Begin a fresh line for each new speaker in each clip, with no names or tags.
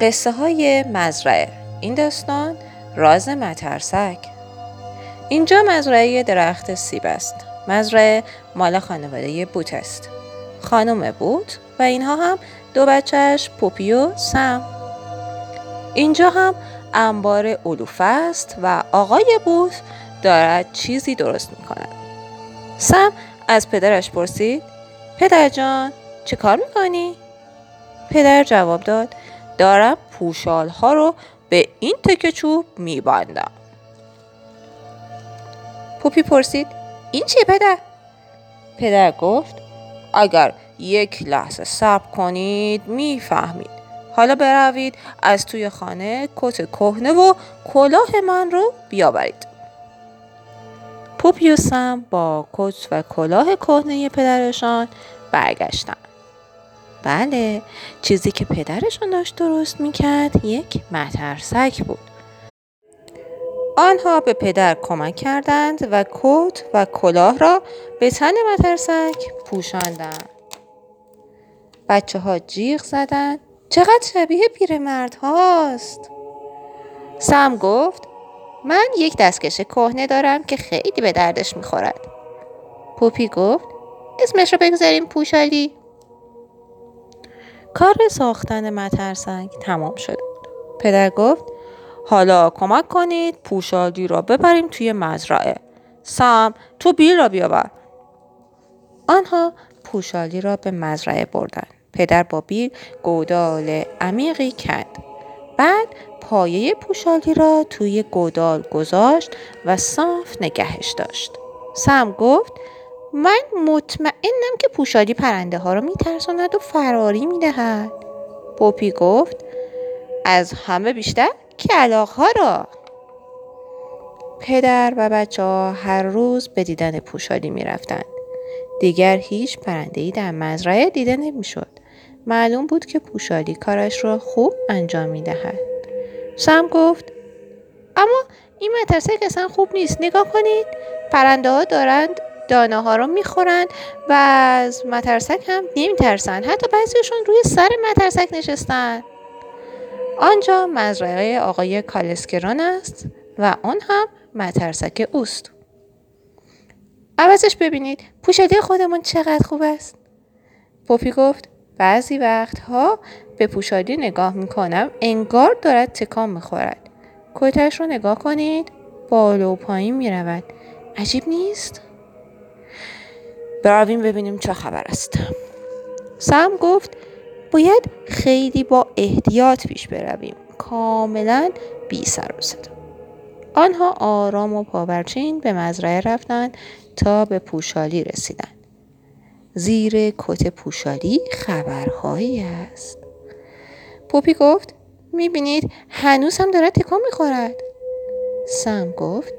قصه های مزرعه. این داستان راز مترسک. اینجا مزرعه درخت سیب است. مزرعه مال خانواده بوت است. خانم بوت و اینها هم دو بچهش پوپی و سم. اینجا هم انبار علوفه است و آقای بوت دارد چیزی درست می کند سم از پدرش پرسید پدر جان چه کار می‌کنی؟ پدر جواب داد دارم پوشال ها رو به این تکه چوب میبندم. پوپی پرسید این چیه پدر؟ پدر گفت اگر یک لحظه صبر کنید می‌فهمید. حالا بروید از توی خانه کت کهنه و کلاه من رو بیاورید. پوپی و سم با کت و کلاه کهنه پدرشان برگشتن. بله چیزی که پدرشان داشت درست می‌کرد یک مترسک بود. آنها به پدر کمک کردند و کت و کلاه را به تن مترسک پوشاندند. بچه ها جیغ زدند چقدر شبیه پیرمرد هاست؟ سم گفت من یک دستکش کهنه دارم که خیلی به دردش می‌خورد. پوپی گفت اسمش رو بگذاریم پوشالی. کار ساختن مترسک تمام شده پدر گفت حالا کمک کنید پوشالی را ببریم توی مزرعه. سام تو بیل را بیاور. آنها پوشالی را به مزرعه بردند. پدر با بیل گودال عمیقی کند. بعد پایه پوشالی را توی گودال گذاشت و صاف نگهش داشت. سم گفت من مطمئنم که پوشالی پرنده ها رو میترساند و فراری می‌دهد. پوپی گفت از همه بیشتر کلاق ها را. پدر و بچه ها هر روز به دیدن پوشالی می‌رفتند. دیگر هیچ پرنده ای در مزرعه دیده نمی‌شد. معلوم بود که پوشالی کارش را خوب انجام می دهد. سم گفت اما این مترسک اصلا خوب نیست. نگاه کنید پرنده ها دارند دانه ها رو می‌خورند و از مترسک هم نمیترسند حتی بعضیشون روی سر مترسک نشستن. آنجا مزرعه آقای کالسکران است و آن هم مترسک اوست. عوضش ببینید. پوشالی خودمون چقدر خوب است. پوپی گفت بعضی وقتها به پوشالی نگاه می‌کنم انگار دارد تکان می‌خورد. کتش رو نگاه کنید بالا و پایین می‌رود. عجیب نیست؟ برویم ببینیم چه خبر است. سم گفت باید خیلی با احتیاط پیش برویم. کاملا بی سر و صدا. آنها آرام و پاورچین به مزرعه رفتند تا به پوشالی رسیدند. زیر کت پوشالی خبرهایی است. پوپی گفت می‌بینید هنوز هم دارد تکان می‌خورد. سم گفت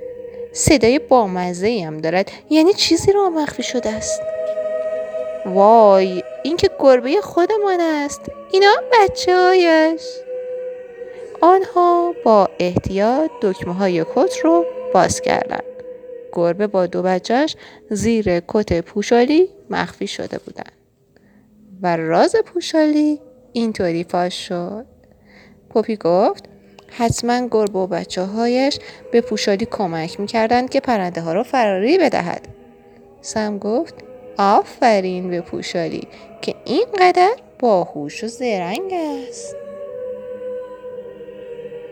صدای بامزه هم دارد. یعنی چیزی را مخفی شده است. وای این که گربه خودمان است. اینا بچه هایش آنها با احتیاط دکمه های کت رو باز کردند. گربه با دو بچهش زیر کت پوشالی مخفی شده بودند. و راز پوشالی اینطوری فاش شد. پوپی گفت حتما گربه و بچه هایش به پوشالی کمک می‌کردند که پرنده ها را فراری بدهد. سم گفت آفرین به پوشالی که اینقدر باهوش و زرنگ است.